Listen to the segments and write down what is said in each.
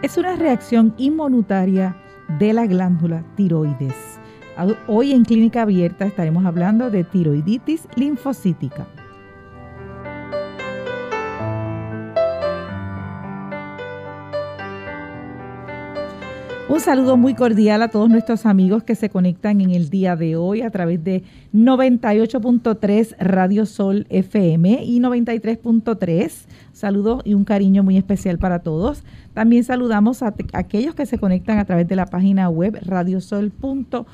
Es una reacción inmunitaria de la glándula tiroides. Hoy en Clínica Abierta estaremos hablando de tiroiditis linfocítica. Un saludo muy cordial a todos nuestros amigos que se conectan en el día de hoy a través de 98.3 Radio Sol FM y 93.3. Saludos y un cariño muy especial para todos. También saludamos a, aquellos que se conectan a través de la página web radiosol.org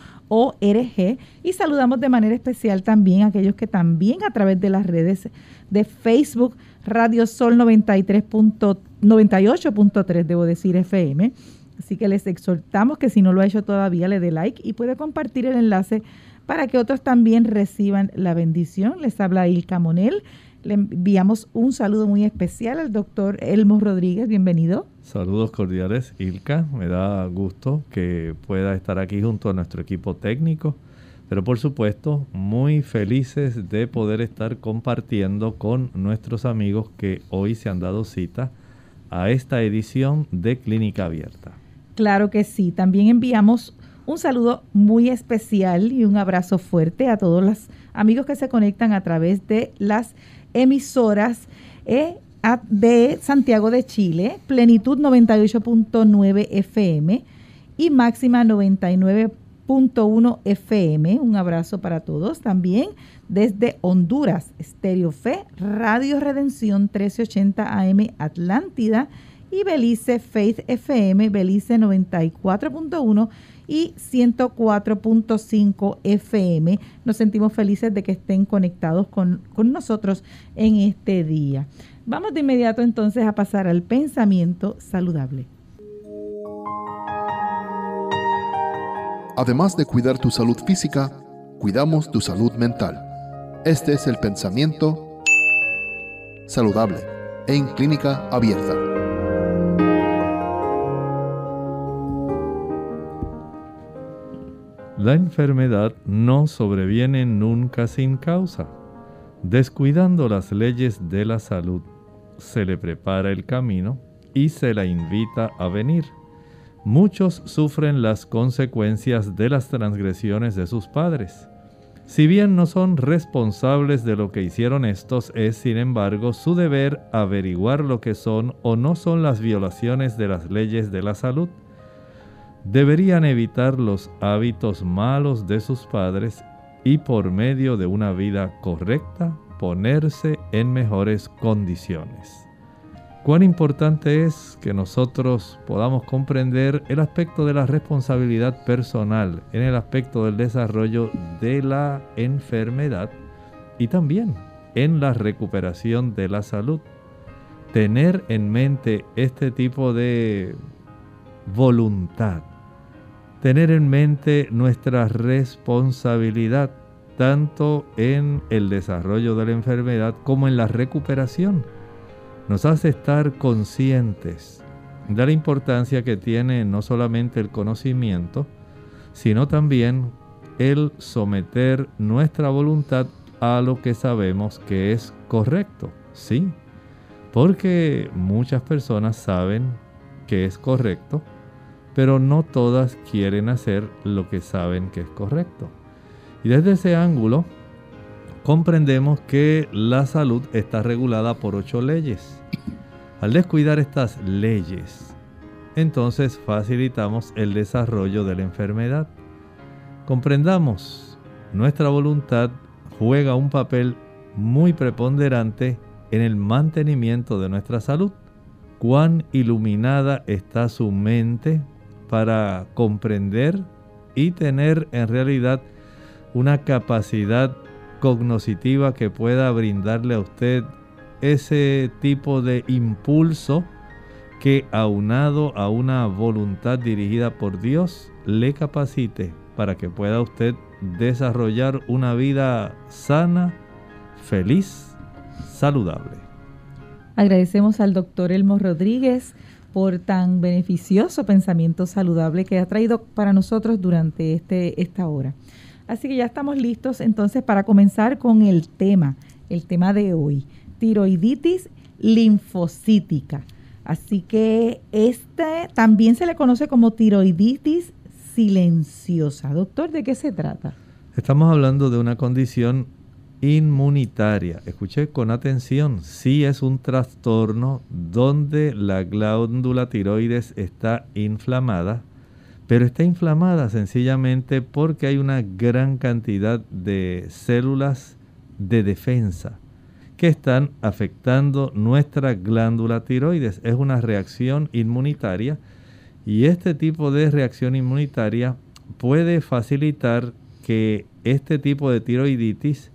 y saludamos de manera especial también a aquellos que también a través de las redes de Facebook Radio Sol 98.3 debo decir FM Así que les exhortamos que si no lo ha hecho todavía le dé like y puede compartir el enlace para que otros también reciban la bendición. Les habla Ilka Monel. Le enviamos un saludo muy especial al doctor Elmo Rodríguez. Bienvenido. Saludos cordiales, Ilka. Me da gusto que pueda estar aquí junto a nuestro equipo técnico. Pero por supuesto, muy felices de poder estar compartiendo con nuestros amigos que hoy se han dado cita a esta edición de Clínica Abierta. Claro que sí. También enviamos un saludo muy especial y un abrazo fuerte a todos los amigos que se conectan a través de las emisoras eh, de Santiago de Chile, Plenitud 98.9 FM y Máxima 99.1 FM. Un abrazo para todos. También desde Honduras, Stereo Fe, Radio Redención 1380 AM Atlántida y Belice Faith FM, Belice 94.1 y 104.5 FM. Nos sentimos felices de que estén conectados con, con nosotros en este día. Vamos de inmediato entonces a pasar al pensamiento saludable. Además de cuidar tu salud física, cuidamos tu salud mental. Este es el pensamiento saludable en clínica abierta. La enfermedad no sobreviene nunca sin causa. Descuidando las leyes de la salud, se le prepara el camino y se la invita a venir. Muchos sufren las consecuencias de las transgresiones de sus padres. Si bien no son responsables de lo que hicieron estos, es sin embargo su deber averiguar lo que son o no son las violaciones de las leyes de la salud deberían evitar los hábitos malos de sus padres y por medio de una vida correcta ponerse en mejores condiciones. Cuán importante es que nosotros podamos comprender el aspecto de la responsabilidad personal en el aspecto del desarrollo de la enfermedad y también en la recuperación de la salud. Tener en mente este tipo de voluntad tener en mente nuestra responsabilidad tanto en el desarrollo de la enfermedad como en la recuperación. Nos hace estar conscientes de la importancia que tiene no solamente el conocimiento, sino también el someter nuestra voluntad a lo que sabemos que es correcto. Sí, porque muchas personas saben que es correcto, pero no todas quieren hacer lo que saben que es correcto. Y desde ese ángulo comprendemos que la salud está regulada por ocho leyes. Al descuidar estas leyes, entonces facilitamos el desarrollo de la enfermedad. Comprendamos, nuestra voluntad juega un papel muy preponderante en el mantenimiento de nuestra salud. Cuán iluminada está su mente para comprender y tener en realidad una capacidad cognoscitiva que pueda brindarle a usted ese tipo de impulso que aunado a una voluntad dirigida por Dios le capacite para que pueda usted desarrollar una vida sana, feliz, saludable. Agradecemos al doctor Elmo Rodríguez por tan beneficioso pensamiento saludable que ha traído para nosotros durante este, esta hora. Así que ya estamos listos entonces para comenzar con el tema, el tema de hoy, tiroiditis linfocítica. Así que este también se le conoce como tiroiditis silenciosa. Doctor, ¿de qué se trata? Estamos hablando de una condición inmunitaria. Escuché con atención, sí es un trastorno donde la glándula tiroides está inflamada, pero está inflamada sencillamente porque hay una gran cantidad de células de defensa que están afectando nuestra glándula tiroides. Es una reacción inmunitaria y este tipo de reacción inmunitaria puede facilitar que este tipo de tiroiditis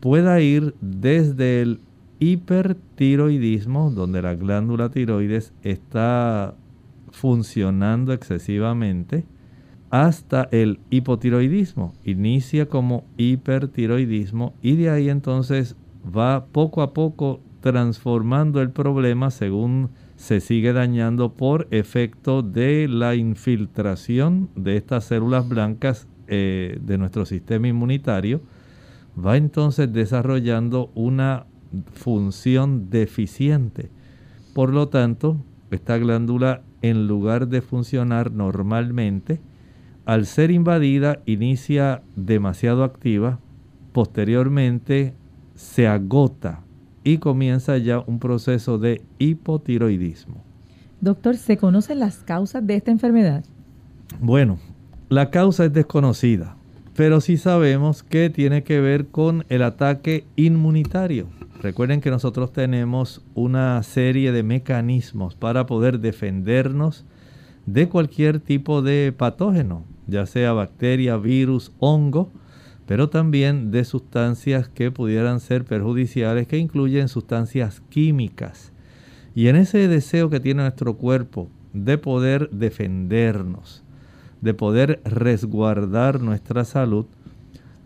pueda ir desde el hipertiroidismo, donde la glándula tiroides está funcionando excesivamente, hasta el hipotiroidismo. Inicia como hipertiroidismo y de ahí entonces va poco a poco transformando el problema según se sigue dañando por efecto de la infiltración de estas células blancas eh, de nuestro sistema inmunitario va entonces desarrollando una función deficiente. Por lo tanto, esta glándula, en lugar de funcionar normalmente, al ser invadida, inicia demasiado activa, posteriormente se agota y comienza ya un proceso de hipotiroidismo. Doctor, ¿se conocen las causas de esta enfermedad? Bueno, la causa es desconocida pero sí sabemos que tiene que ver con el ataque inmunitario. Recuerden que nosotros tenemos una serie de mecanismos para poder defendernos de cualquier tipo de patógeno, ya sea bacteria, virus, hongo, pero también de sustancias que pudieran ser perjudiciales, que incluyen sustancias químicas. Y en ese deseo que tiene nuestro cuerpo de poder defendernos, de poder resguardar nuestra salud,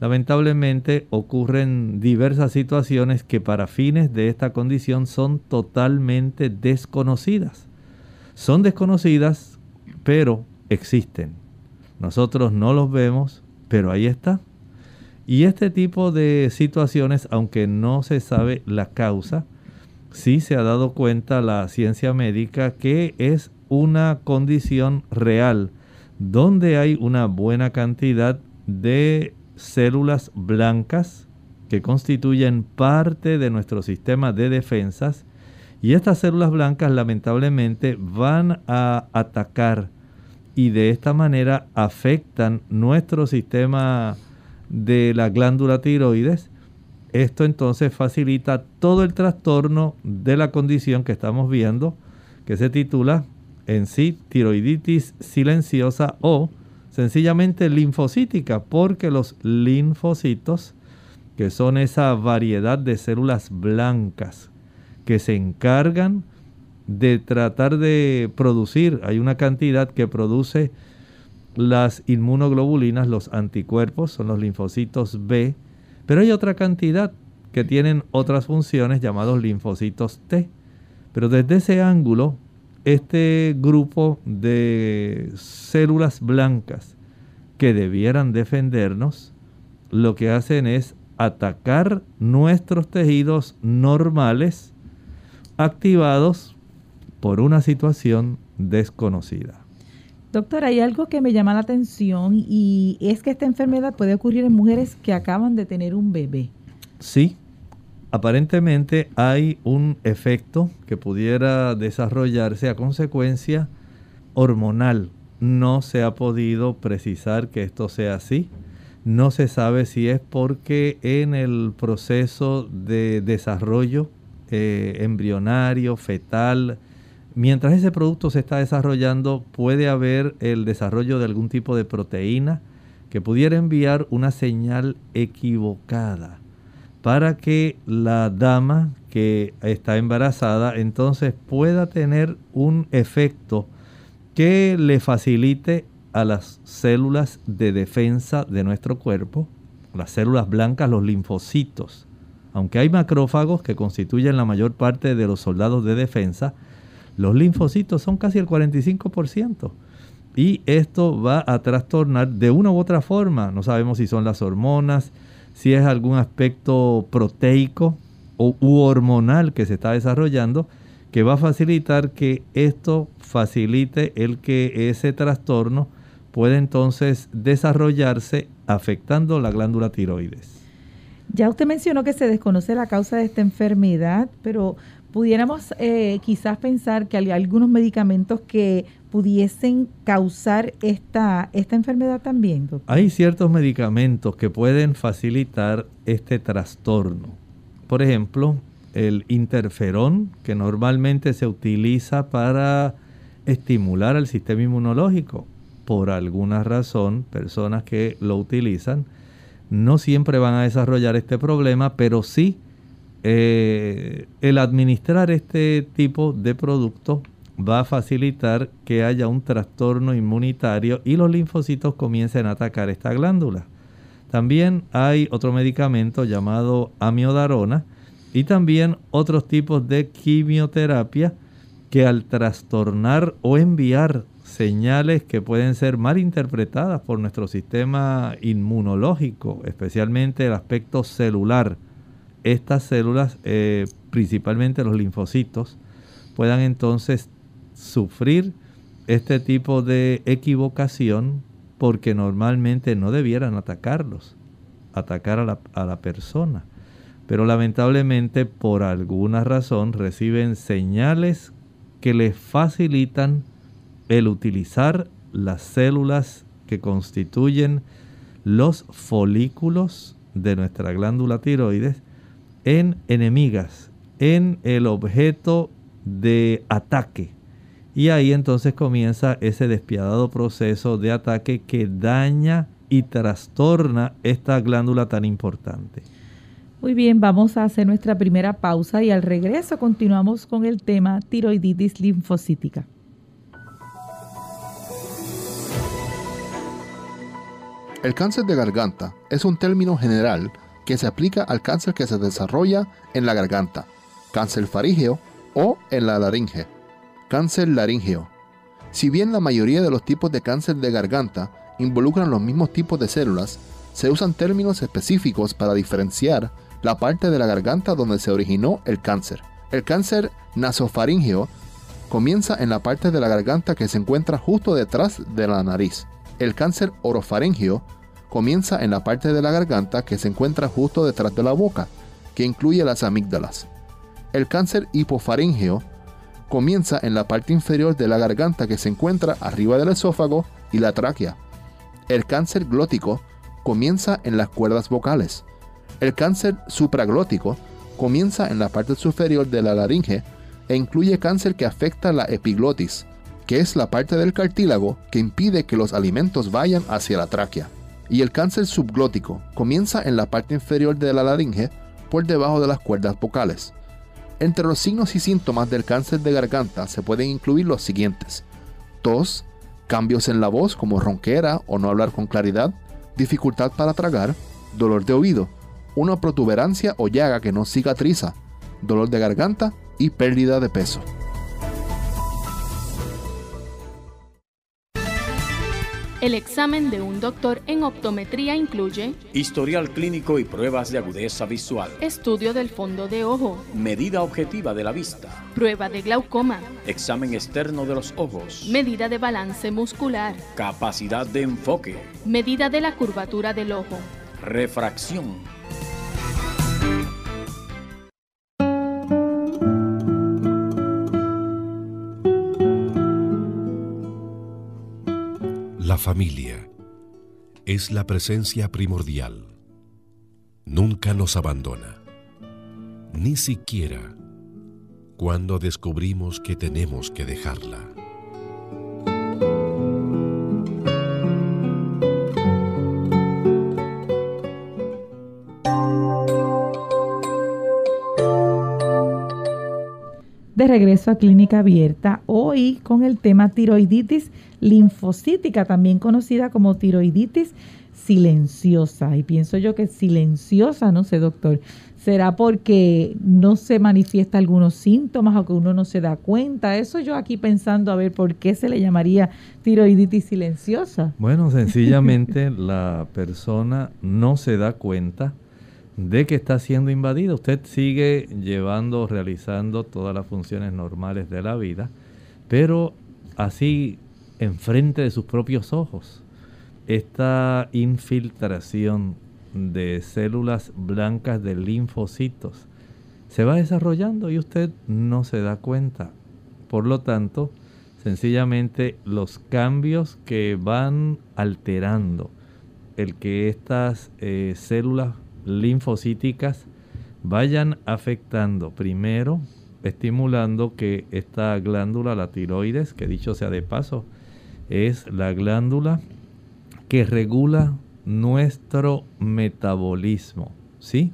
lamentablemente ocurren diversas situaciones que para fines de esta condición son totalmente desconocidas. Son desconocidas, pero existen. Nosotros no los vemos, pero ahí está. Y este tipo de situaciones, aunque no se sabe la causa, sí se ha dado cuenta la ciencia médica que es una condición real donde hay una buena cantidad de células blancas que constituyen parte de nuestro sistema de defensas y estas células blancas lamentablemente van a atacar y de esta manera afectan nuestro sistema de la glándula tiroides. Esto entonces facilita todo el trastorno de la condición que estamos viendo que se titula en sí tiroiditis silenciosa o sencillamente linfocítica, porque los linfocitos, que son esa variedad de células blancas que se encargan de tratar de producir, hay una cantidad que produce las inmunoglobulinas, los anticuerpos, son los linfocitos B, pero hay otra cantidad que tienen otras funciones llamados linfocitos T. Pero desde ese ángulo este grupo de células blancas que debieran defendernos, lo que hacen es atacar nuestros tejidos normales activados por una situación desconocida. Doctor, hay algo que me llama la atención y es que esta enfermedad puede ocurrir en mujeres que acaban de tener un bebé. Sí, aparentemente hay un efecto que pudiera desarrollarse a consecuencia hormonal. No se ha podido precisar que esto sea así. No se sabe si es porque en el proceso de desarrollo eh, embrionario, fetal, mientras ese producto se está desarrollando, puede haber el desarrollo de algún tipo de proteína que pudiera enviar una señal equivocada para que la dama que está embarazada, entonces pueda tener un efecto que le facilite a las células de defensa de nuestro cuerpo, las células blancas, los linfocitos. Aunque hay macrófagos que constituyen la mayor parte de los soldados de defensa, los linfocitos son casi el 45%. Y esto va a trastornar de una u otra forma. No sabemos si son las hormonas, si es algún aspecto proteico o u hormonal que se está desarrollando, que va a facilitar que esto facilite el que ese trastorno pueda entonces desarrollarse afectando la glándula tiroides. Ya usted mencionó que se desconoce la causa de esta enfermedad, pero pudiéramos eh, quizás pensar que hay algunos medicamentos que pudiesen causar esta, esta enfermedad también. Hay ciertos medicamentos que pueden facilitar este trastorno. Por ejemplo, el interferón, que normalmente se utiliza para estimular el sistema inmunológico. Por alguna razón, personas que lo utilizan no siempre van a desarrollar este problema, pero sí eh, el administrar este tipo de producto va a facilitar que haya un trastorno inmunitario y los linfocitos comiencen a atacar esta glándula. También hay otro medicamento llamado amiodarona y también otros tipos de quimioterapia que al trastornar o enviar señales que pueden ser mal interpretadas por nuestro sistema inmunológico, especialmente el aspecto celular, estas células, eh, principalmente los linfocitos, puedan entonces sufrir este tipo de equivocación porque normalmente no debieran atacarlos, atacar a la, a la persona. Pero lamentablemente por alguna razón reciben señales que les facilitan el utilizar las células que constituyen los folículos de nuestra glándula tiroides en enemigas, en el objeto de ataque y ahí entonces comienza ese despiadado proceso de ataque que daña y trastorna esta glándula tan importante. Muy bien, vamos a hacer nuestra primera pausa y al regreso continuamos con el tema tiroiditis linfocítica. El cáncer de garganta es un término general que se aplica al cáncer que se desarrolla en la garganta, cáncer farígeo o en la laringe. Cáncer laríngeo. Si bien la mayoría de los tipos de cáncer de garganta involucran los mismos tipos de células, se usan términos específicos para diferenciar la parte de la garganta donde se originó el cáncer. El cáncer nasofaríngeo comienza en la parte de la garganta que se encuentra justo detrás de la nariz. El cáncer orofaríngeo comienza en la parte de la garganta que se encuentra justo detrás de la boca, que incluye las amígdalas. El cáncer hipofaríngeo comienza en la parte inferior de la garganta que se encuentra arriba del esófago y la tráquea. El cáncer glótico comienza en las cuerdas vocales. El cáncer supraglótico comienza en la parte superior de la laringe e incluye cáncer que afecta la epiglotis, que es la parte del cartílago que impide que los alimentos vayan hacia la tráquea. Y el cáncer subglótico comienza en la parte inferior de la laringe por debajo de las cuerdas vocales. Entre los signos y síntomas del cáncer de garganta se pueden incluir los siguientes. Tos, cambios en la voz como ronquera o no hablar con claridad, dificultad para tragar, dolor de oído, una protuberancia o llaga que no cicatriza, dolor de garganta y pérdida de peso. El examen de un doctor en optometría incluye historial clínico y pruebas de agudeza visual, estudio del fondo de ojo, medida objetiva de la vista, prueba de glaucoma, examen externo de los ojos, medida de balance muscular, capacidad de enfoque, medida de la curvatura del ojo, refracción La familia es la presencia primordial. Nunca nos abandona, ni siquiera cuando descubrimos que tenemos que dejarla. De regreso a Clínica Abierta, hoy con el tema tiroiditis linfocítica, también conocida como tiroiditis silenciosa. Y pienso yo que silenciosa, no sé, doctor, será porque no se manifiesta algunos síntomas o que uno no se da cuenta. Eso yo aquí pensando a ver por qué se le llamaría tiroiditis silenciosa. Bueno, sencillamente la persona no se da cuenta de que está siendo invadida. Usted sigue llevando, realizando todas las funciones normales de la vida, pero así enfrente de sus propios ojos. Esta infiltración de células blancas de linfocitos se va desarrollando y usted no se da cuenta. Por lo tanto, sencillamente los cambios que van alterando el que estas eh, células linfocíticas vayan afectando primero, estimulando que esta glándula, la tiroides, que dicho sea de paso, es la glándula que regula nuestro metabolismo, ¿sí?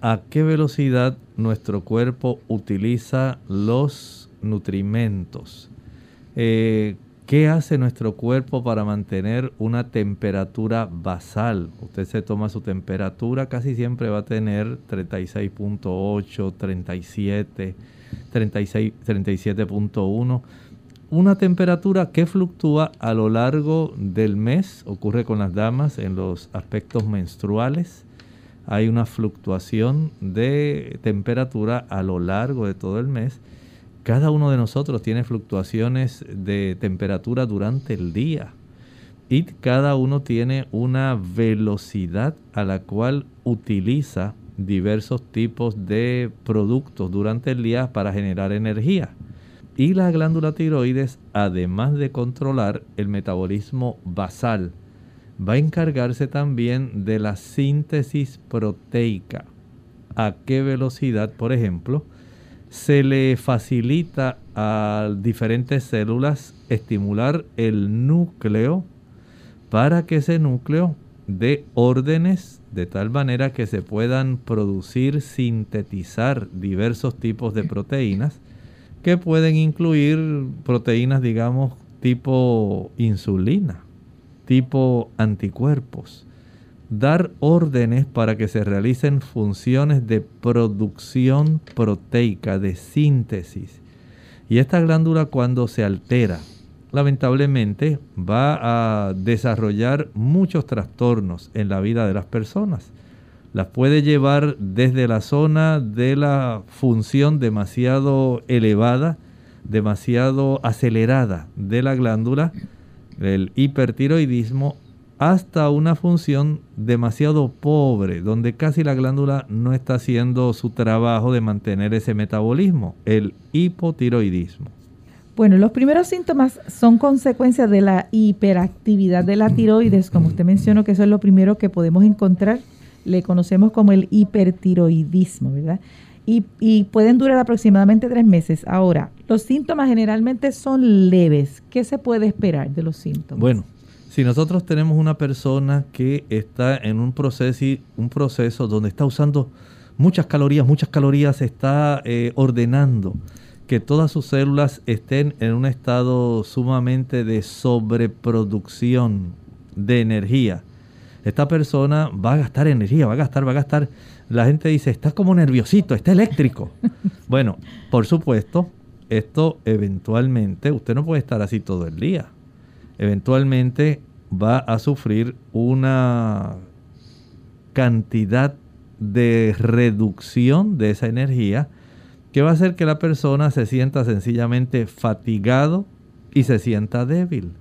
A qué velocidad nuestro cuerpo utiliza los nutrimentos. Eh, ¿Qué hace nuestro cuerpo para mantener una temperatura basal? Usted se toma su temperatura, casi siempre va a tener 36.8, 37, 36, 37.1. Una temperatura que fluctúa a lo largo del mes, ocurre con las damas en los aspectos menstruales. Hay una fluctuación de temperatura a lo largo de todo el mes cada uno de nosotros tiene fluctuaciones de temperatura durante el día y cada uno tiene una velocidad a la cual utiliza diversos tipos de productos durante el día para generar energía. Y la glándula tiroides, además de controlar el metabolismo basal, va a encargarse también de la síntesis proteica. ¿A qué velocidad, por ejemplo? Se le facilita a diferentes células estimular el núcleo para que ese núcleo dé órdenes de tal manera que se puedan producir, sintetizar diversos tipos de proteínas que pueden incluir proteínas, digamos, tipo insulina, tipo anticuerpos dar órdenes para que se realicen funciones de producción proteica, de síntesis. Y esta glándula cuando se altera, lamentablemente va a desarrollar muchos trastornos en la vida de las personas. Las puede llevar desde la zona de la función demasiado elevada, demasiado acelerada de la glándula, el hipertiroidismo, hasta una función demasiado pobre, donde casi la glándula no está haciendo su trabajo de mantener ese metabolismo, el hipotiroidismo. Bueno, los primeros síntomas son consecuencias de la hiperactividad de la tiroides, como usted mencionó, que eso es lo primero que podemos encontrar. Le conocemos como el hipertiroidismo, ¿verdad? Y, y, pueden durar aproximadamente tres meses. Ahora, los síntomas generalmente son leves. ¿Qué se puede esperar de los síntomas? Bueno, si nosotros tenemos una persona que está en un proceso, un proceso donde está usando muchas calorías, muchas calorías, está eh, ordenando que todas sus células estén en un estado sumamente de sobreproducción de energía. Esta persona va a gastar energía, va a gastar, va a gastar. La gente dice, está como nerviosito, está eléctrico. bueno, por supuesto, esto eventualmente, usted no puede estar así todo el día eventualmente va a sufrir una cantidad de reducción de esa energía que va a hacer que la persona se sienta sencillamente fatigado y se sienta débil.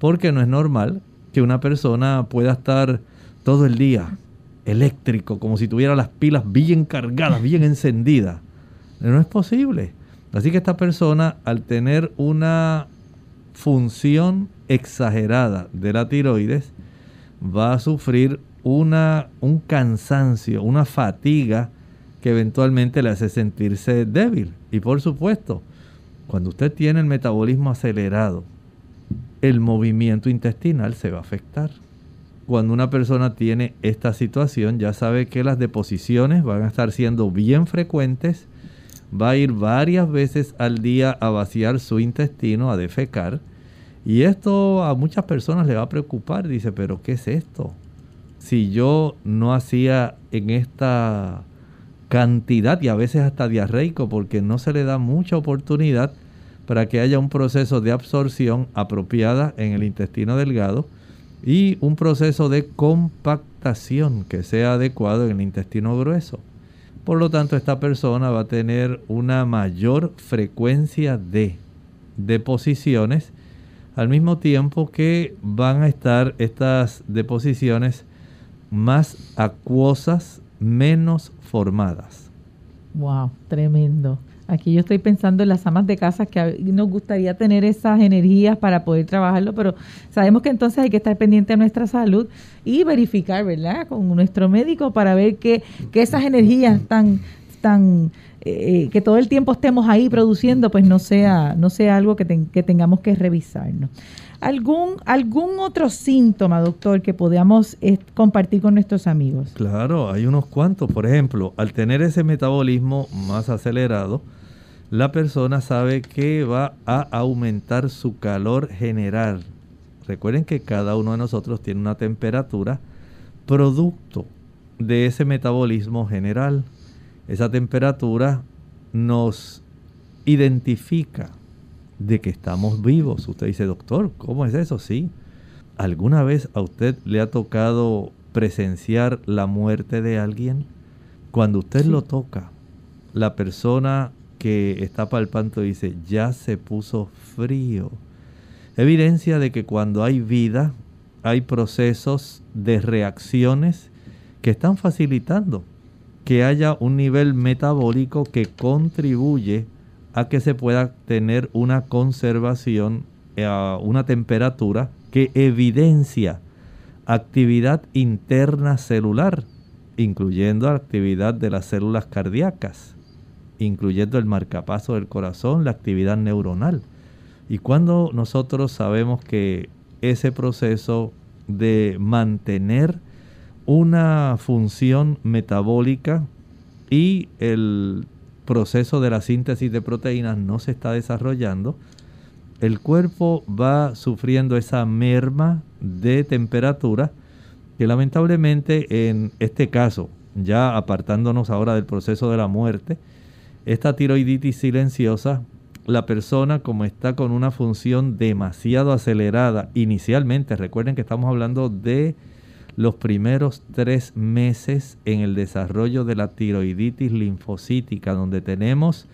Porque no es normal que una persona pueda estar todo el día eléctrico, como si tuviera las pilas bien cargadas, bien encendidas. No es posible. Así que esta persona, al tener una función exagerada de la tiroides, va a sufrir una, un cansancio, una fatiga que eventualmente le hace sentirse débil. Y por supuesto, cuando usted tiene el metabolismo acelerado, el movimiento intestinal se va a afectar. Cuando una persona tiene esta situación, ya sabe que las deposiciones van a estar siendo bien frecuentes, va a ir varias veces al día a vaciar su intestino, a defecar. Y esto a muchas personas le va a preocupar. Dice, pero ¿qué es esto? Si yo no hacía en esta cantidad y a veces hasta diarreico porque no se le da mucha oportunidad para que haya un proceso de absorción apropiada en el intestino delgado y un proceso de compactación que sea adecuado en el intestino grueso. Por lo tanto, esta persona va a tener una mayor frecuencia de deposiciones al mismo tiempo que van a estar estas deposiciones más acuosas, menos formadas. Wow, tremendo. Aquí yo estoy pensando en las amas de casa que nos gustaría tener esas energías para poder trabajarlo, pero sabemos que entonces hay que estar pendiente de nuestra salud y verificar, ¿verdad? Con nuestro médico para ver que, que esas energías tan, tan eh, que todo el tiempo estemos ahí produciendo, pues no sea, no sea algo que, que tengamos que revisarnos. ¿Algún, ¿Algún otro síntoma, doctor, que podamos eh, compartir con nuestros amigos? Claro, hay unos cuantos. Por ejemplo, al tener ese metabolismo más acelerado, la persona sabe que va a aumentar su calor general. Recuerden que cada uno de nosotros tiene una temperatura producto de ese metabolismo general. Esa temperatura nos identifica de que estamos vivos. Usted dice, doctor, ¿cómo es eso? Sí. ¿Alguna vez a usted le ha tocado presenciar la muerte de alguien? Cuando usted lo toca, la persona que está palpando dice, ya se puso frío. Evidencia de que cuando hay vida, hay procesos de reacciones que están facilitando que haya un nivel metabólico que contribuye a que se pueda tener una conservación a una temperatura que evidencia actividad interna celular, incluyendo actividad de las células cardíacas, incluyendo el marcapaso del corazón, la actividad neuronal. Y cuando nosotros sabemos que ese proceso de mantener una función metabólica y el proceso de la síntesis de proteínas no se está desarrollando, el cuerpo va sufriendo esa merma de temperatura que lamentablemente en este caso, ya apartándonos ahora del proceso de la muerte, esta tiroiditis silenciosa, la persona como está con una función demasiado acelerada inicialmente, recuerden que estamos hablando de los primeros tres meses en el desarrollo de la tiroiditis linfocítica, donde tenemos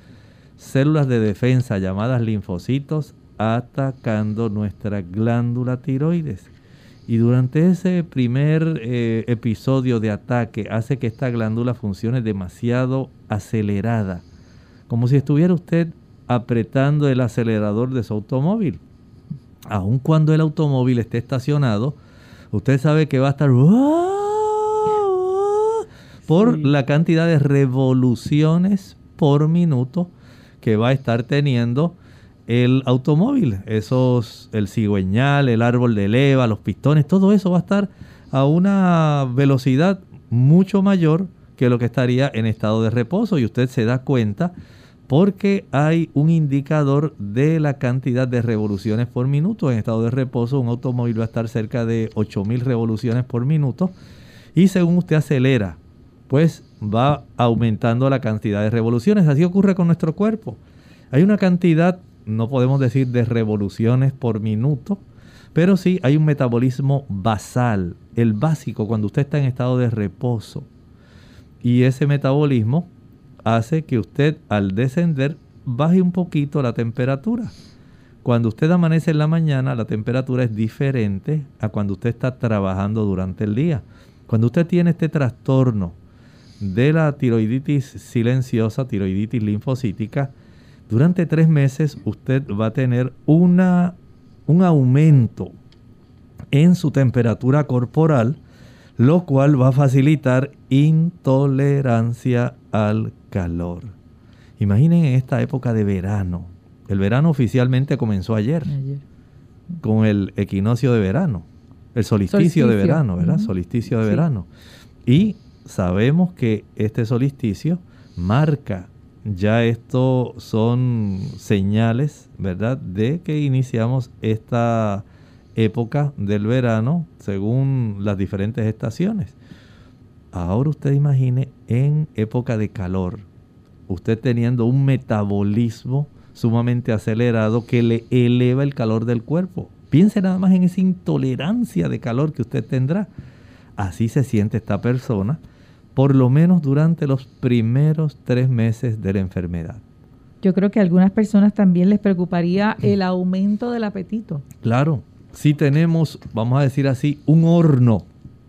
células de defensa llamadas linfocitos atacando nuestra glándula tiroides. Y durante ese primer eh, episodio de ataque hace que esta glándula funcione demasiado acelerada, como si estuviera usted apretando el acelerador de su automóvil. Aun cuando el automóvil esté estacionado, usted sabe que va a estar por la cantidad de revoluciones por minuto que va a estar teniendo el automóvil. Esos, el cigüeñal, el árbol de leva, los pistones, todo eso va a estar a una velocidad mucho mayor que lo que estaría en estado de reposo. Y usted se da cuenta porque hay un indicador de la cantidad de revoluciones por minuto. En estado de reposo un automóvil va a estar cerca de 8000 revoluciones por minuto y según usted acelera, pues va aumentando la cantidad de revoluciones. Así ocurre con nuestro cuerpo. Hay una cantidad, no podemos decir de revoluciones por minuto, pero sí hay un metabolismo basal, el básico cuando usted está en estado de reposo. Y ese metabolismo hace que usted al descender baje un poquito la temperatura. Cuando usted amanece en la mañana, la temperatura es diferente a cuando usted está trabajando durante el día. Cuando usted tiene este trastorno de la tiroiditis silenciosa, tiroiditis linfocítica, durante tres meses usted va a tener una, un aumento en su temperatura corporal, lo cual va a facilitar intolerancia al calor. Imaginen en esta época de verano. El verano oficialmente comenzó ayer, con el equinoccio de verano, el solsticio, de verano, ¿verdad? Solsticio de verano. Y sabemos que este solsticio marca ya esto son señales, ¿verdad?, de que iniciamos esta época del verano según las diferentes estaciones. Ahora usted imagine en época de calor, usted teniendo un metabolismo sumamente acelerado que le eleva el calor del cuerpo. Piense nada más en esa intolerancia de calor que usted tendrá. Así se siente esta persona, por lo menos durante los primeros tres meses de la enfermedad. Yo creo que a algunas personas también les preocuparía el aumento del apetito. Claro, si tenemos, vamos a decir así, un horno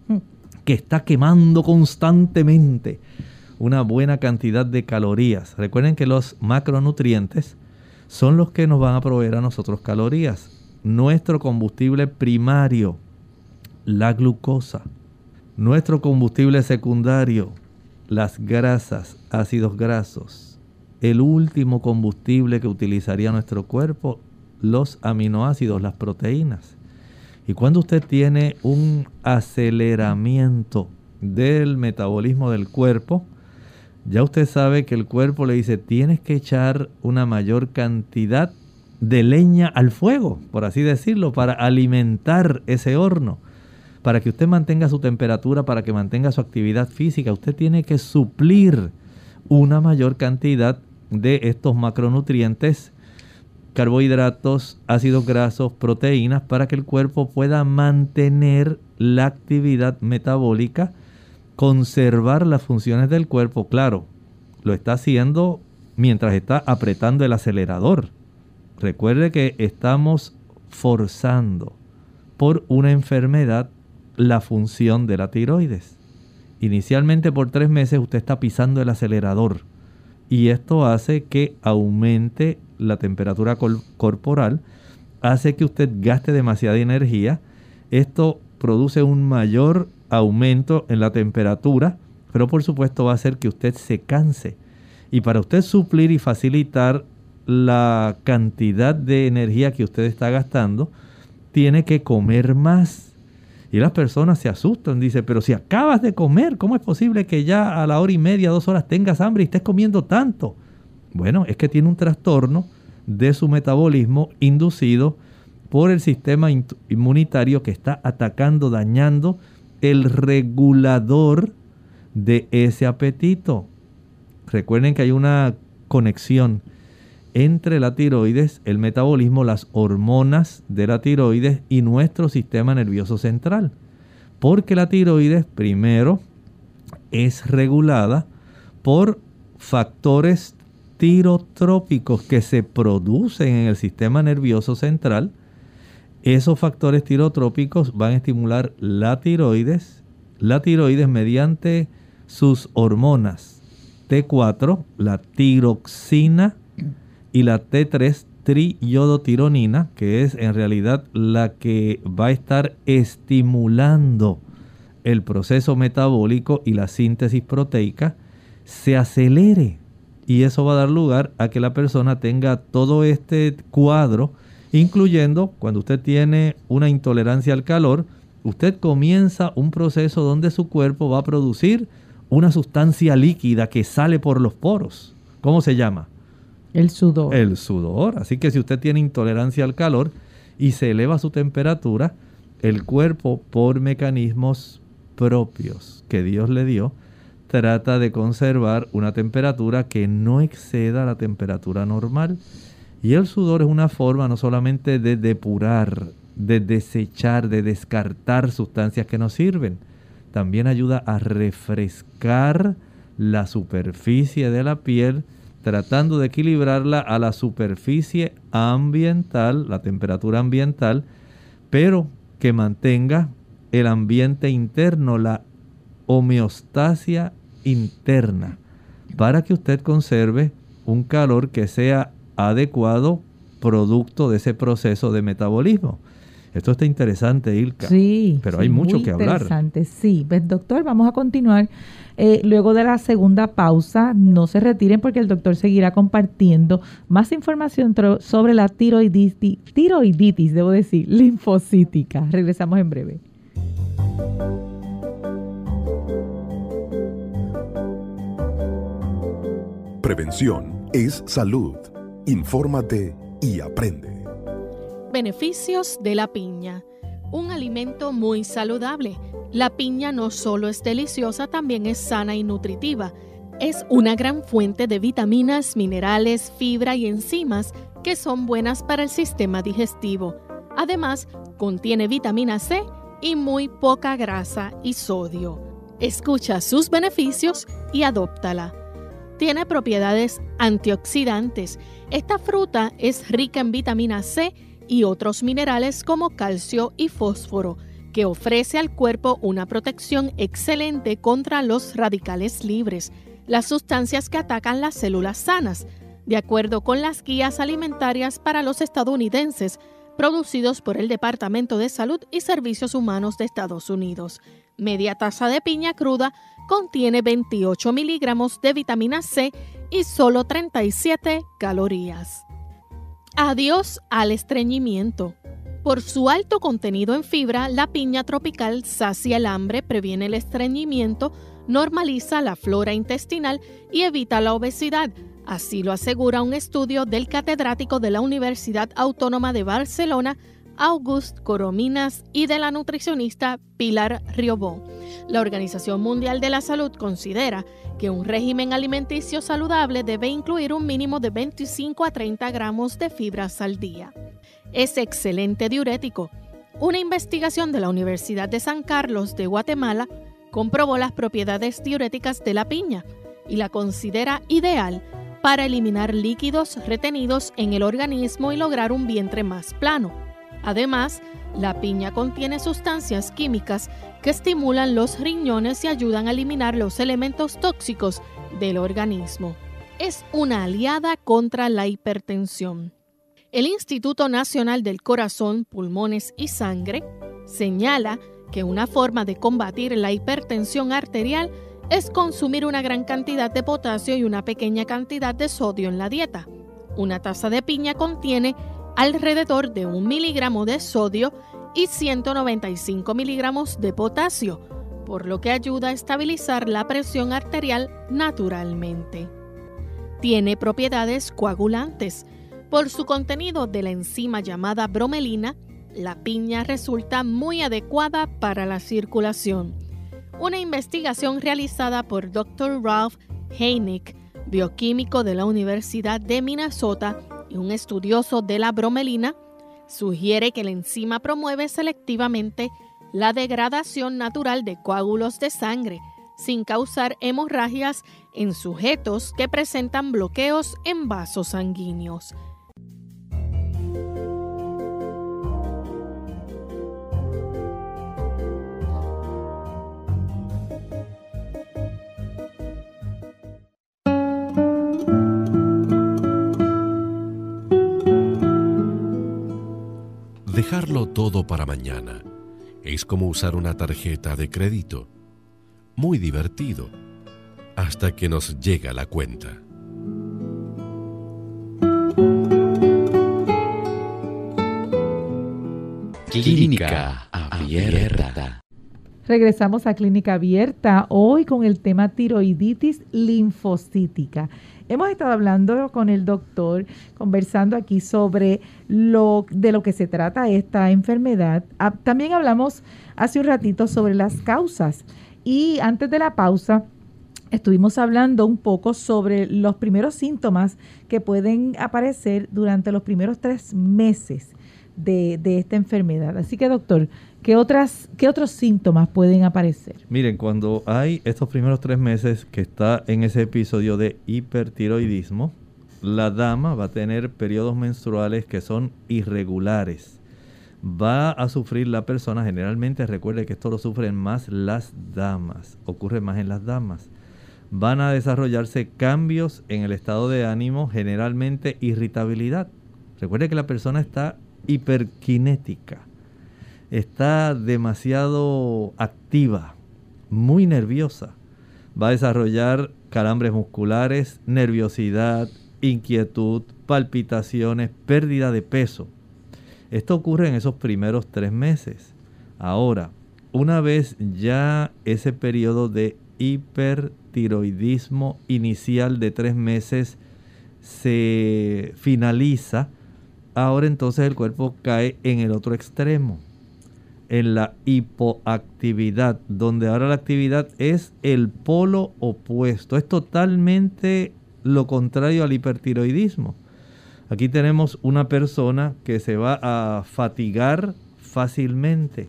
hmm. que está quemando constantemente una buena cantidad de calorías. Recuerden que los macronutrientes son los que nos van a proveer a nosotros calorías. Nuestro combustible primario, la glucosa. Nuestro combustible secundario, las grasas, ácidos grasos. El último combustible que utilizaría nuestro cuerpo, los aminoácidos, las proteínas. Y cuando usted tiene un aceleramiento del metabolismo del cuerpo, ya usted sabe que el cuerpo le dice, tienes que echar una mayor cantidad de leña al fuego, por así decirlo, para alimentar ese horno. Para que usted mantenga su temperatura, para que mantenga su actividad física, usted tiene que suplir una mayor cantidad de estos macronutrientes, carbohidratos, ácidos grasos, proteínas, para que el cuerpo pueda mantener la actividad metabólica conservar las funciones del cuerpo, claro, lo está haciendo mientras está apretando el acelerador. Recuerde que estamos forzando por una enfermedad la función de la tiroides. Inicialmente por tres meses usted está pisando el acelerador y esto hace que aumente la temperatura corporal, hace que usted gaste demasiada energía. Esto produce un mayor aumento en la temperatura, pero por supuesto va a hacer que usted se canse. Y para usted suplir y facilitar la cantidad de energía que usted está gastando, tiene que comer más. Y las personas se asustan, dice, pero si acabas de comer, ¿cómo es posible que ya a la hora y media, dos horas tengas hambre y estés comiendo tanto? Bueno, es que tiene un trastorno de su metabolismo inducido por el sistema inmunitario que está atacando, dañando el regulador de ese apetito. Recuerden que hay una conexión entre la tiroides, el metabolismo, las hormonas de la tiroides y nuestro sistema nervioso central. Porque la tiroides, primero, es regulada por factores tirotrópicos que se producen en el sistema nervioso central esos factores tirotrópicos van a estimular la tiroides, la tiroides mediante sus hormonas T4, la tiroxina y la T3 triyodotironina, que es en realidad la que va a estar estimulando el proceso metabólico y la síntesis proteica, se acelere. Y eso va a dar lugar a que la persona tenga todo este cuadro incluyendo cuando usted tiene una intolerancia al calor, usted comienza un proceso donde su cuerpo va a producir una sustancia líquida que sale por los poros. ¿Cómo se llama? El sudor. El sudor. Así que si usted tiene intolerancia al calor y se eleva su temperatura, el cuerpo por mecanismos propios que Dios le dio, trata de conservar una temperatura que no exceda la temperatura normal. Y el sudor es una forma no solamente de depurar, de desechar, de descartar sustancias que no sirven, también ayuda a refrescar la superficie de la piel, tratando de equilibrarla a la superficie ambiental, la temperatura ambiental, pero que mantenga el ambiente interno, la homeostasia interna, para que usted conserve un calor que sea adecuado producto de ese proceso de metabolismo. Esto está interesante, Ilka. Sí. Pero hay mucho que hablar. Interesante, sí. ¿Ves, doctor? Vamos a continuar. Eh, luego de la segunda pausa, no se retiren porque el doctor seguirá compartiendo más información sobre la tiroiditis, tiroiditis, debo decir, linfocítica. Regresamos en breve. Prevención es salud. Infórmate y aprende. Beneficios de la piña. Un alimento muy saludable. La piña no solo es deliciosa, también es sana y nutritiva. Es una gran fuente de vitaminas, minerales, fibra y enzimas que son buenas para el sistema digestivo. Además, contiene vitamina C y muy poca grasa y sodio. Escucha sus beneficios y adóptala. Tiene propiedades antioxidantes. Esta fruta es rica en vitamina C y otros minerales como calcio y fósforo, que ofrece al cuerpo una protección excelente contra los radicales libres, las sustancias que atacan las células sanas, de acuerdo con las guías alimentarias para los estadounidenses producidos por el Departamento de Salud y Servicios Humanos de Estados Unidos. Media taza de piña cruda contiene 28 miligramos de vitamina C y solo 37 calorías. Adiós al estreñimiento. Por su alto contenido en fibra, la piña tropical sacia el hambre, previene el estreñimiento, normaliza la flora intestinal y evita la obesidad, Así lo asegura un estudio del catedrático de la Universidad Autónoma de Barcelona, August Corominas, y de la nutricionista Pilar Riobó. La Organización Mundial de la Salud considera que un régimen alimenticio saludable debe incluir un mínimo de 25 a 30 gramos de fibras al día. Es excelente diurético. Una investigación de la Universidad de San Carlos de Guatemala comprobó las propiedades diuréticas de la piña y la considera ideal para eliminar líquidos retenidos en el organismo y lograr un vientre más plano. Además, la piña contiene sustancias químicas que estimulan los riñones y ayudan a eliminar los elementos tóxicos del organismo. Es una aliada contra la hipertensión. El Instituto Nacional del Corazón, Pulmones y Sangre señala que una forma de combatir la hipertensión arterial es consumir una gran cantidad de potasio y una pequeña cantidad de sodio en la dieta. Una taza de piña contiene alrededor de un miligramo de sodio y 195 miligramos de potasio, por lo que ayuda a estabilizar la presión arterial naturalmente. Tiene propiedades coagulantes. Por su contenido de la enzima llamada bromelina, la piña resulta muy adecuada para la circulación una investigación realizada por Dr. Ralph Heineck, bioquímico de la Universidad de Minnesota y un estudioso de la bromelina, sugiere que la enzima promueve selectivamente la degradación natural de coágulos de sangre sin causar hemorragias en sujetos que presentan bloqueos en vasos sanguíneos. Dejarlo todo para mañana es como usar una tarjeta de crédito. Muy divertido, hasta que nos llega la cuenta. Clínica Abierta. Regresamos a Clínica Abierta hoy con el tema tiroiditis linfocítica. Hemos estado hablando con el doctor, conversando aquí sobre lo de lo que se trata esta enfermedad. Ah, también hablamos hace un ratito sobre las causas y antes de la pausa estuvimos hablando un poco sobre los primeros síntomas que pueden aparecer durante los primeros tres meses de, de esta enfermedad. Así que doctor, ¿Qué, otras, ¿Qué otros síntomas pueden aparecer? Miren, cuando hay estos primeros tres meses que está en ese episodio de hipertiroidismo, la dama va a tener periodos menstruales que son irregulares. Va a sufrir la persona, generalmente recuerde que esto lo sufren más las damas, ocurre más en las damas. Van a desarrollarse cambios en el estado de ánimo, generalmente irritabilidad. Recuerde que la persona está hiperkinética está demasiado activa, muy nerviosa. Va a desarrollar calambres musculares, nerviosidad, inquietud, palpitaciones, pérdida de peso. Esto ocurre en esos primeros tres meses. Ahora, una vez ya ese periodo de hipertiroidismo inicial de tres meses se finaliza, ahora entonces el cuerpo cae en el otro extremo, en la hipoactividad, donde ahora la actividad es el polo opuesto, es totalmente lo contrario al hipertiroidismo. Aquí tenemos una persona que se va a fatigar fácilmente.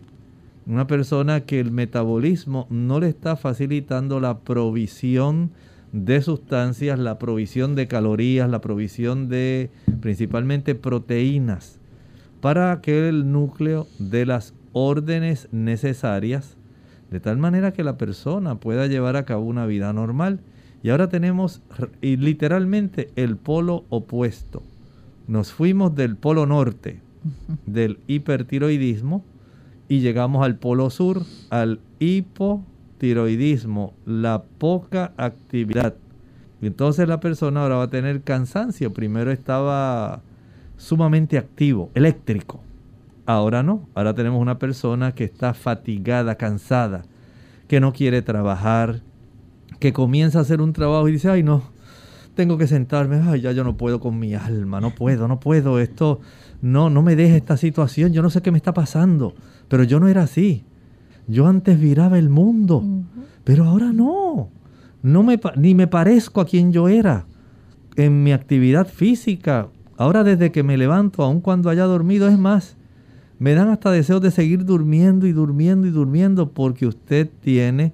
Una persona que el metabolismo no le está facilitando la provisión de sustancias, la provisión de calorías, la provisión de principalmente proteínas para que el núcleo de las órdenes necesarias de tal manera que la persona pueda llevar a cabo una vida normal. Y ahora tenemos literalmente el polo opuesto. Nos fuimos del polo norte, del hipertiroidismo, y llegamos al polo sur, al hipotiroidismo, la poca actividad. Entonces la persona ahora va a tener cansancio. Primero estaba sumamente activo, eléctrico. Ahora no, ahora tenemos una persona que está fatigada, cansada, que no quiere trabajar, que comienza a hacer un trabajo y dice, ay no, tengo que sentarme, ay ya yo no puedo con mi alma, no puedo, no puedo, esto no, no me deje esta situación, yo no sé qué me está pasando, pero yo no era así. Yo antes viraba el mundo, pero ahora no. no me, ni me parezco a quien yo era en mi actividad física. Ahora desde que me levanto, aun cuando haya dormido, es más, me dan hasta deseos de seguir durmiendo y durmiendo y durmiendo porque usted tiene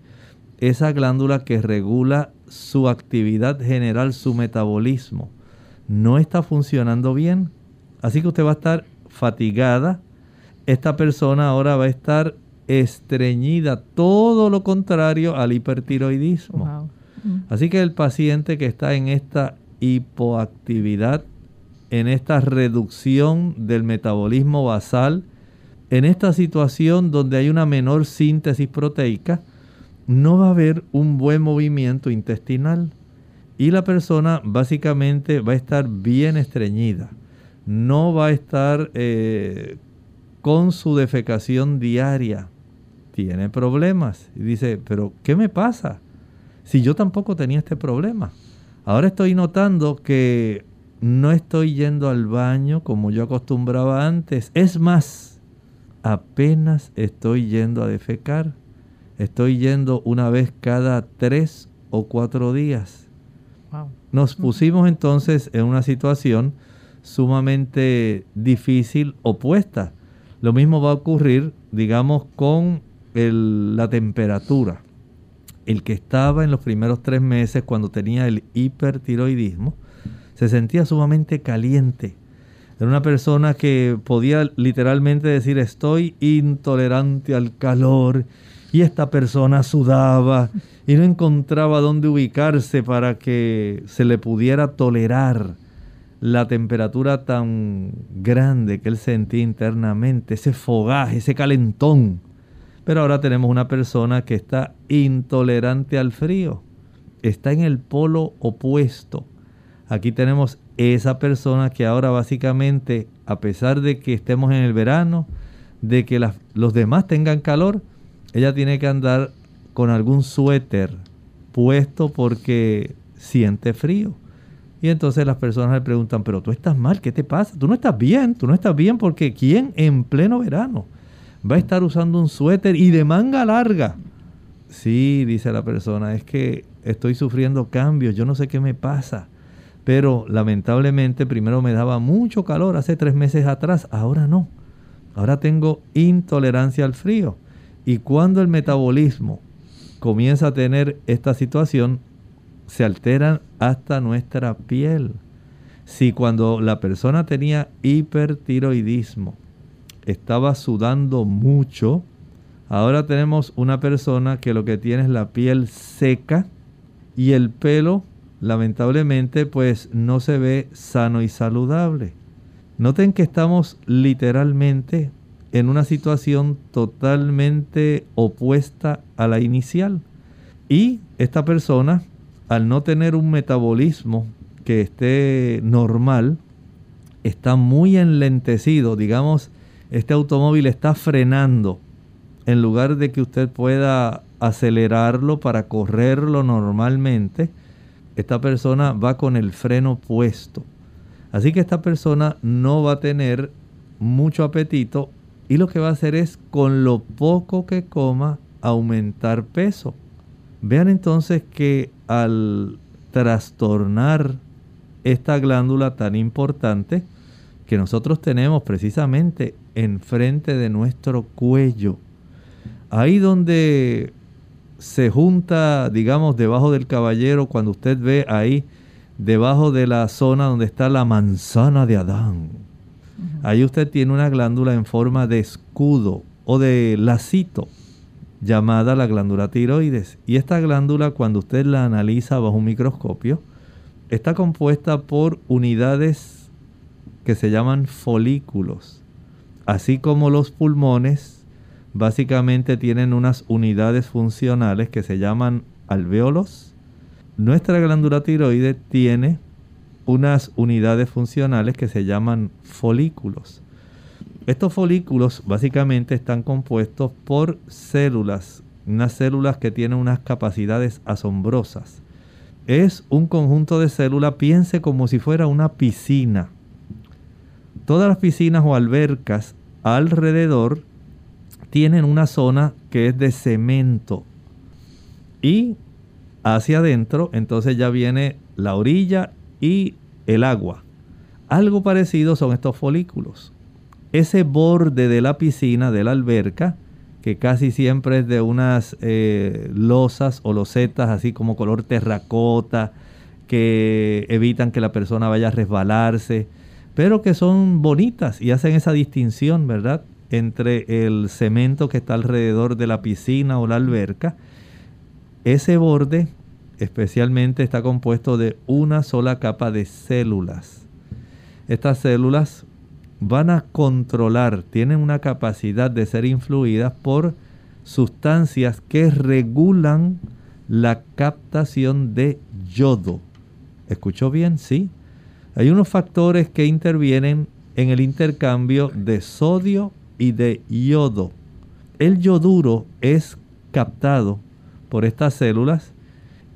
esa glándula que regula su actividad general, su metabolismo. No está funcionando bien. Así que usted va a estar fatigada. Esta persona ahora va a estar estreñida, todo lo contrario al hipertiroidismo. Mm. Así que el paciente que está en esta hipoactividad, en esta reducción del metabolismo basal, en esta situación donde hay una menor síntesis proteica, no va a haber un buen movimiento intestinal y la persona básicamente va a estar bien estreñida. No va a estar eh, con su defecación diaria. Tiene problemas. Y dice, pero ¿qué me pasa? Si yo tampoco tenía este problema. Ahora estoy notando que no estoy yendo al baño como yo acostumbraba antes. Es más, apenas estoy yendo a defecar Estoy yendo una vez cada tres o cuatro días. Nos pusimos entonces en una situación sumamente difícil, opuesta. Lo mismo va a ocurrir, digamos, con la temperatura. El que estaba en los primeros tres meses cuando tenía el hipertiroidismo, se sentía sumamente caliente. Era una persona que podía literalmente decir estoy intolerante al calor y esta persona sudaba y no encontraba dónde ubicarse para que se le pudiera tolerar la temperatura tan grande que él sentía internamente, ese fogaje, ese calentón. Pero ahora tenemos una persona que está intolerante al frío, está en el polo opuesto. Aquí tenemos esa persona que ahora básicamente, a pesar de que estemos en el verano, de que los demás tengan calor, ella tiene que andar con algún suéter puesto porque siente frío. Y entonces las personas le preguntan, pero tú estás mal, ¿qué te pasa? Tú no estás bien, tú no estás bien porque ¿quién en pleno verano va a estar usando un suéter y de manga larga? Sí, dice la persona, es que estoy sufriendo cambios, yo no sé qué me pasa. Pero lamentablemente primero me daba mucho calor hace tres meses atrás, ahora no. Ahora tengo intolerancia al frío. Y cuando el metabolismo comienza a tener esta situación, se alteran hasta nuestra piel. Si cuando la persona tenía hipertiroidismo, estaba sudando mucho, ahora tenemos una persona que lo que tiene es la piel seca y el pelo, lamentablemente, pues no se ve sano y saludable. Noten que estamos literalmente en una situación totalmente opuesta a la inicial. Y esta persona, al no tener un metabolismo que esté normal, está muy enlentecido, digamos, este automóvil está frenando. En lugar de que usted pueda acelerarlo, para correrlo normalmente, esta persona va con el freno puesto. Así que esta persona no va a tener mucho apetito y lo que va a hacer es con lo poco que coma aumentar peso. Vean entonces que al trastornar esta glándula tan importante que nosotros tenemos precisamente enfrente de nuestro cuello, ahí donde se junta, digamos, debajo del caballero, cuando usted ve ahí, debajo de la zona donde está la manzana de Adán, ahí usted tiene una glándula en forma de escudo o de lacito llamada la glándula tiroides. Y esta glándula, cuando usted la analiza bajo un microscopio, está compuesta por unidades que se llaman folículos. Así como los pulmones, básicamente tienen unas unidades funcionales que se llaman alvéolos. Nuestra glándula tiroides tiene unas unidades funcionales que se llaman folículos. Estos folículos básicamente están compuestos por células, unas células que tienen unas capacidades asombrosas. Es un conjunto de células, piense como si fuera una piscina. Todas las piscinas o albercas alrededor tienen una zona que es de cemento. Y hacia adentro entonces ya viene la orilla y el agua. Algo parecido son estos folículos ese borde de la piscina, de la alberca, que casi siempre es de unas eh, losas o losetas así como color terracota, que evitan que la persona vaya a resbalarse, pero que son bonitas y hacen esa distinción, ¿verdad? Entre el cemento que está alrededor de la piscina o la alberca. Ese borde especialmente está compuesto de una sola capa de células. Estas células van a controlar, tienen una capacidad de ser influidas por sustancias que regulan la captación de yodo. ¿Escuchó bien? Sí. Hay unos factores que intervienen en el intercambio de sodio y de yodo. El yoduro es captado por estas células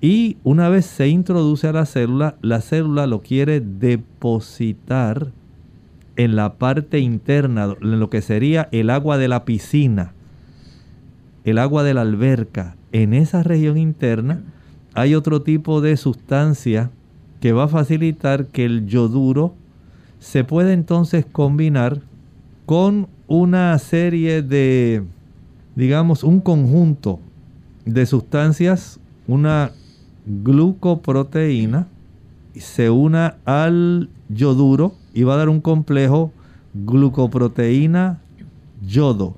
y una vez se introduce a la célula, la célula lo quiere depositar en la parte interna, en lo que sería el agua de la piscina, el agua de la alberca, en esa región interna hay otro tipo de sustancia que va a facilitar que el yoduro se pueda entonces combinar con una serie de, digamos, un conjunto de sustancias, una glucoproteína, se una al yoduro y va a dar un complejo glucoproteína yodo.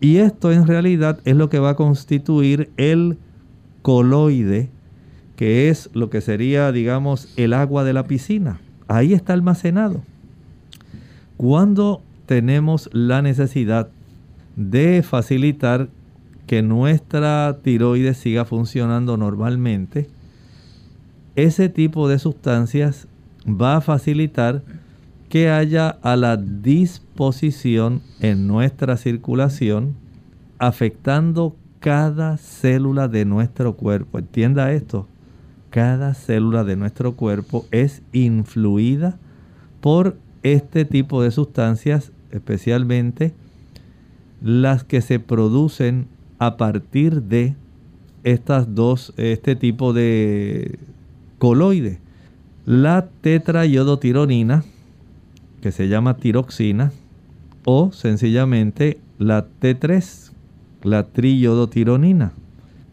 Y esto en realidad es lo que va a constituir el coloide, que es lo que sería, digamos, el agua de la piscina. Ahí está almacenado. Cuando tenemos la necesidad de facilitar que nuestra tiroides siga funcionando normalmente, ese tipo de sustancias va a facilitar que haya a la disposición en nuestra circulación, afectando cada célula de nuestro cuerpo. Entienda esto, cada célula de nuestro cuerpo es influida por este tipo de sustancias, especialmente las que se producen a partir de estas dos, este tipo de coloides. La tetrayodotironina, que se llama tiroxina, o sencillamente la T3, la triyodotironina.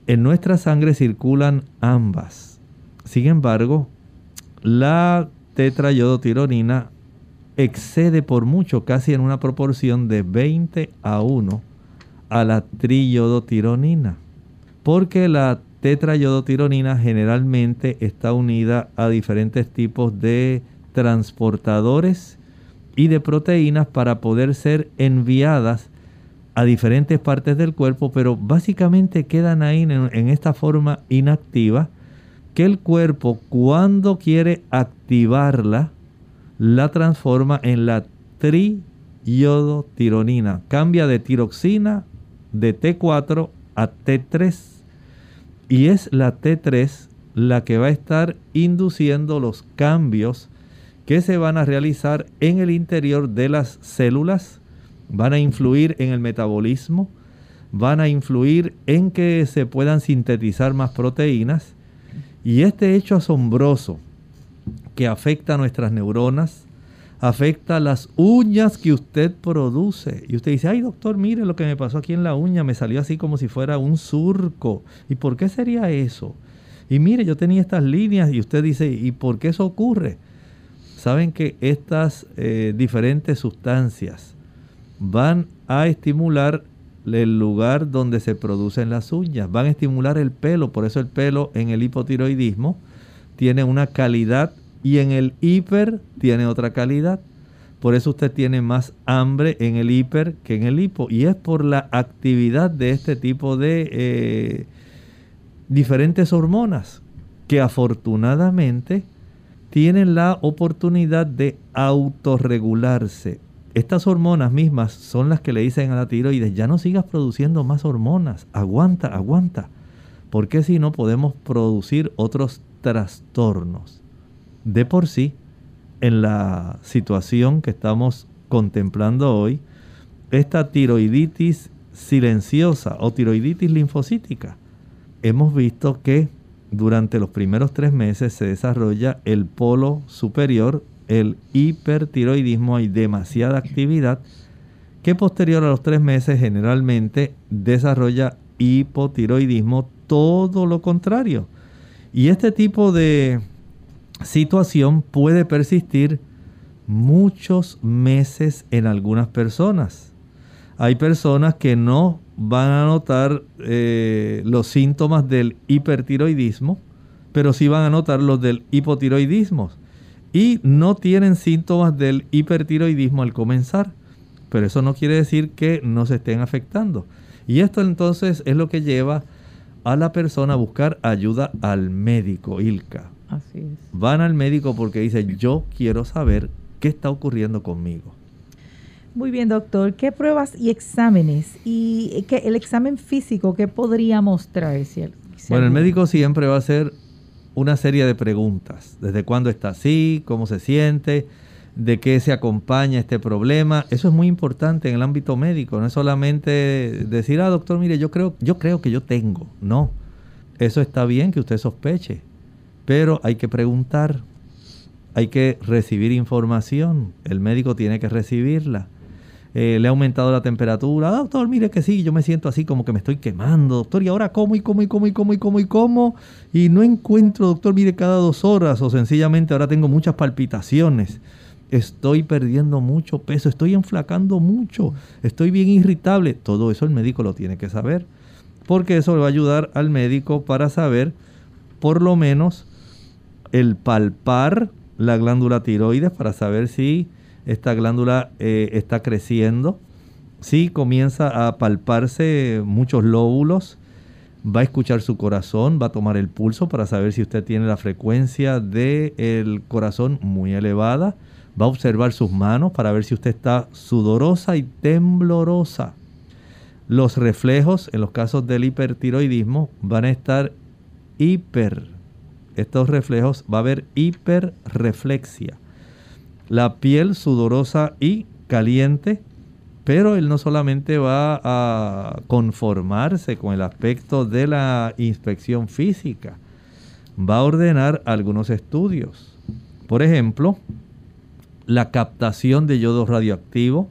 En nuestra sangre circulan ambas. Sin embargo, la tetrayodotironina excede por mucho, casi en una proporción de 20 a 1, a la triyodotironina. Porque la tetrayodotironina generalmente está unida a diferentes tipos de transportadores y de proteínas para poder ser enviadas a diferentes partes del cuerpo, pero básicamente quedan ahí en, esta forma inactiva que el cuerpo cuando quiere activarla la transforma en la triyodotironina. Cambia de tiroxina de T4 a T3. Y es la T3 la que va a estar induciendo los cambios que se van a realizar en el interior de las células, van a influir en el metabolismo, van a influir en que se puedan sintetizar más proteínas. Y este hecho asombroso que afecta a nuestras neuronas, afecta las uñas que usted produce. Y usted dice, ay doctor, mire lo que me pasó aquí en la uña, me salió así como si fuera un surco. ¿Y por qué sería eso? Y mire, yo tenía estas líneas y usted dice, ¿y por qué eso ocurre? Saben que estas eh, diferentes sustancias van a estimular el lugar donde se producen las uñas, van a estimular el pelo, por eso el pelo en el hipotiroidismo tiene una calidad y en el hiper tiene otra calidad. Por eso usted tiene más hambre en el hiper que en el hipo. Y es por la actividad de este tipo de eh, diferentes hormonas que afortunadamente tienen la oportunidad de autorregularse. Estas hormonas mismas son las que le dicen a la tiroides, ya no sigas produciendo más hormonas, aguanta, aguanta, porque si no podemos producir otros trastornos de por sí, en la situación que estamos contemplando hoy, esta tiroiditis silenciosa o tiroiditis linfocítica, hemos visto que durante los primeros tres meses se desarrolla el polo superior, el hipertiroidismo, hay demasiada actividad, que posterior a los tres meses generalmente desarrolla hipotiroidismo, todo lo contrario. Y este tipo de situación puede persistir muchos meses en algunas personas. Hay personas que no van a notar eh, los síntomas del hipertiroidismo, pero sí van a notar los del hipotiroidismo. Y no tienen síntomas del hipertiroidismo al comenzar, pero eso no quiere decir que no se estén afectando. Y esto entonces es lo que lleva a la persona a buscar ayuda al médico, Ilka. Así es. Van al médico porque dicen, yo quiero saber qué está ocurriendo conmigo. Muy bien, doctor. ¿Qué pruebas y exámenes? Y que el examen físico, ¿qué podría mostrar? bueno, el médico siempre va a hacer una serie de preguntas. ¿Desde cuándo está así? ¿Cómo se siente? ¿De qué se acompaña este problema? Eso es muy importante en el ámbito médico. No es solamente decir, ah, doctor, mire, yo creo, yo creo que yo tengo. No. Eso está bien que usted sospeche. Pero hay que preguntar, hay que recibir información, el médico tiene que recibirla. Eh, le ha aumentado la temperatura, ah, doctor, mire que sí, yo me siento así como que me estoy quemando, doctor, y ahora como y como y como y como y como y como, y no encuentro, doctor, mire cada dos horas, o sencillamente ahora tengo muchas palpitaciones, estoy perdiendo mucho peso, estoy enflacando mucho, estoy bien irritable, todo eso el médico lo tiene que saber, porque eso le va a ayudar al médico para saber por lo menos el palpar la glándula tiroides para saber si esta glándula eh, está creciendo. Si comienza a palparse muchos lóbulos, va a escuchar su corazón, va a tomar el pulso para saber si usted tiene la frecuencia del corazón muy elevada. Va a observar sus manos para ver si usted está sudorosa y temblorosa. Los reflejos en los casos del hipertiroidismo van a estar hiper estos reflejos va a haber hiperreflexia. La piel sudorosa y caliente, pero él no solamente va a conformarse con el aspecto de la inspección física, va a ordenar algunos estudios. Por ejemplo, la captación de yodo radioactivo,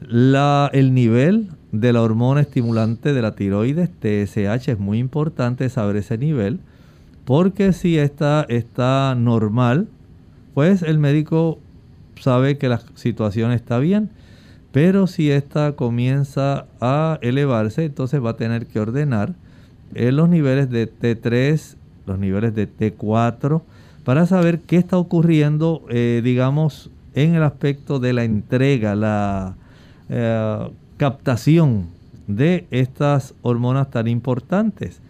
el nivel de la hormona estimulante de la tiroides, TSH, es muy importante saber ese nivel porque si esta está normal, pues el médico sabe que la situación está bien. Pero si esta comienza a elevarse, entonces va a tener que ordenar en los niveles de T3, los niveles de T4, para saber qué está ocurriendo, eh, digamos, en el aspecto de la entrega, la eh, captación de estas hormonas tan importantes.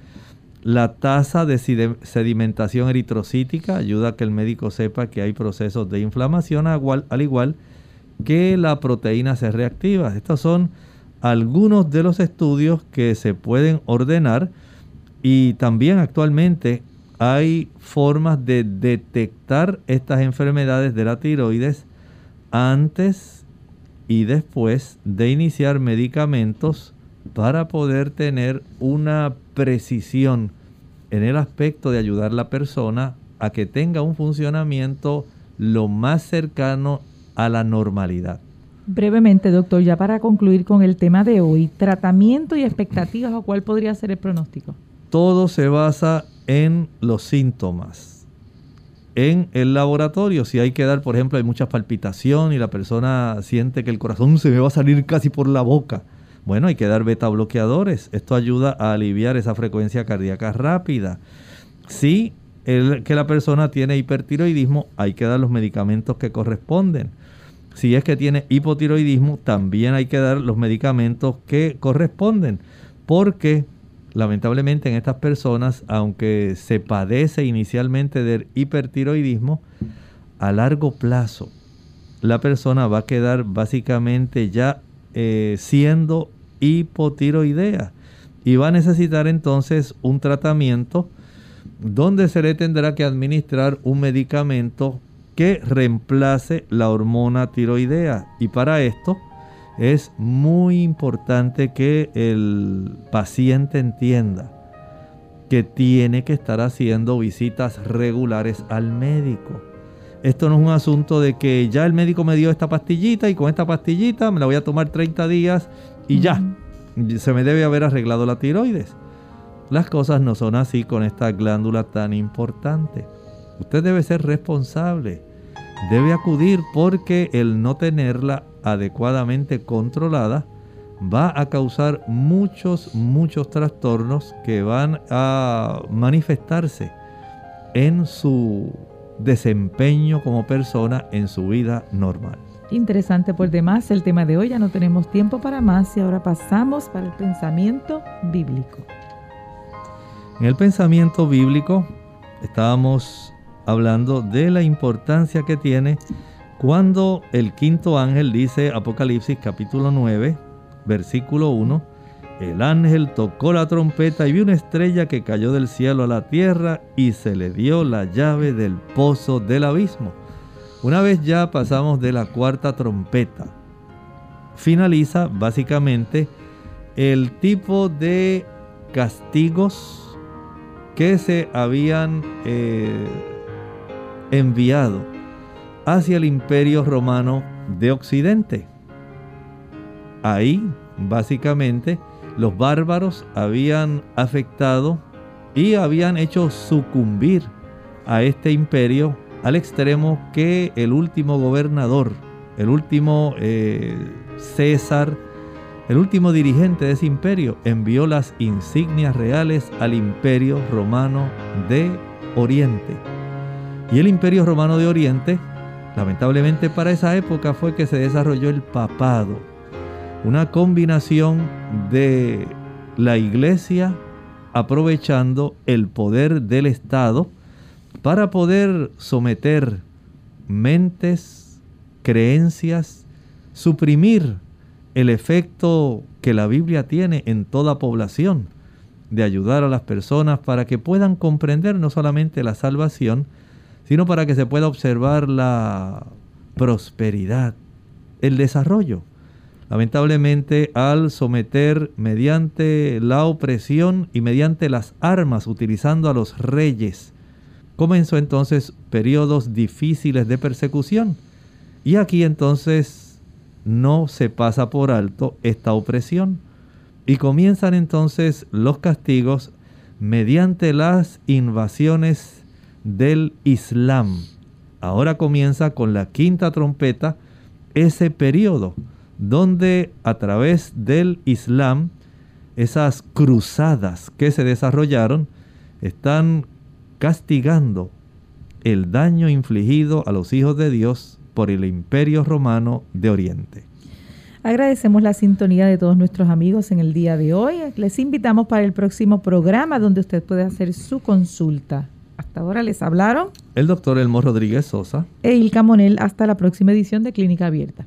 La tasa de sedimentación eritrocítica ayuda a que el médico sepa que hay procesos de inflamación, al igual que la proteína C reactiva. Estos son algunos de los estudios que se pueden ordenar Y también actualmente hay formas de detectar estas enfermedades de la tiroides antes y después de iniciar medicamentos para poder tener una precisión en el aspecto de ayudar a la persona a que tenga un funcionamiento lo más cercano a la normalidad. Brevemente, doctor, ya para concluir con el tema de hoy, tratamiento y expectativas o cuál podría ser el pronóstico. Todo se basa en los síntomas. En el laboratorio, si hay que dar, por ejemplo, hay mucha palpitación y la persona siente que el corazón se me va a salir casi por la boca. Bueno, hay que dar beta bloqueadores. Esto ayuda a aliviar esa frecuencia cardíaca rápida. Si el, que la persona tiene hipertiroidismo, hay que dar los medicamentos que corresponden. Si es que tiene hipotiroidismo, también hay que dar los medicamentos que corresponden. Porque lamentablemente en estas personas, aunque se padece inicialmente del hipertiroidismo, a largo plazo la persona va a quedar básicamente ya eh, siendo hipotiroidea y va a necesitar entonces un tratamiento donde se le tendrá que administrar un medicamento que reemplace la hormona tiroidea y para esto es muy importante que el paciente entienda que tiene que estar haciendo visitas regulares al médico. Esto no es un asunto de que ya el médico me dio esta pastillita y con esta pastillita me la voy a tomar 30 días y ya, se me debe haber arreglado la tiroides. Las cosas no son así con esta glándula tan importante. Usted debe ser responsable, debe acudir porque el no tenerla adecuadamente controlada va a causar muchos, muchos trastornos que van a manifestarse en su desempeño como persona en su vida normal. Interesante por demás el tema de hoy, ya no tenemos tiempo para más y ahora pasamos para el pensamiento bíblico. En el pensamiento bíblico estábamos hablando de la importancia que tiene cuando el quinto ángel dice Apocalipsis capítulo 9, versículo 1, el ángel tocó la trompeta y vio una estrella que cayó del cielo a la tierra y se le dio la llave del pozo del abismo. Una vez ya pasamos de la cuarta trompeta, finaliza básicamente el tipo de castigos que se habían eh, enviado hacia el imperio romano de Occidente. Ahí, básicamente, los bárbaros habían afectado y habían hecho sucumbir a este imperio al extremo que el último gobernador, el último eh, César, el último dirigente de ese imperio, envió las insignias reales al imperio romano de Oriente. Y el imperio romano de Oriente Lamentablemente para esa época fue que se desarrolló el papado, una combinación de la iglesia aprovechando el poder del Estado para poder someter mentes, creencias, suprimir el efecto que la Biblia tiene en toda población, de ayudar a las personas para que puedan comprender no solamente la salvación, sino para que se pueda observar la prosperidad, el desarrollo. Lamentablemente, al someter mediante la opresión y mediante las armas, utilizando a los reyes, comenzó entonces periodos difíciles de persecución. Y aquí entonces no se pasa por alto esta opresión. Y comienzan entonces los castigos mediante las invasiones del Islam. Ahora comienza con la quinta trompeta ese periodo donde a través del Islam esas cruzadas que se desarrollaron están castigando el daño infligido a los hijos de Dios por el imperio romano de Oriente. Agradecemos la sintonía de todos nuestros amigos en el día de hoy. Les invitamos para el próximo programa donde usted puede hacer su consulta hasta ahora les hablaron el doctor Elmo Rodríguez Sosa e Ilka Monel. Hasta la próxima edición de Clínica Abierta.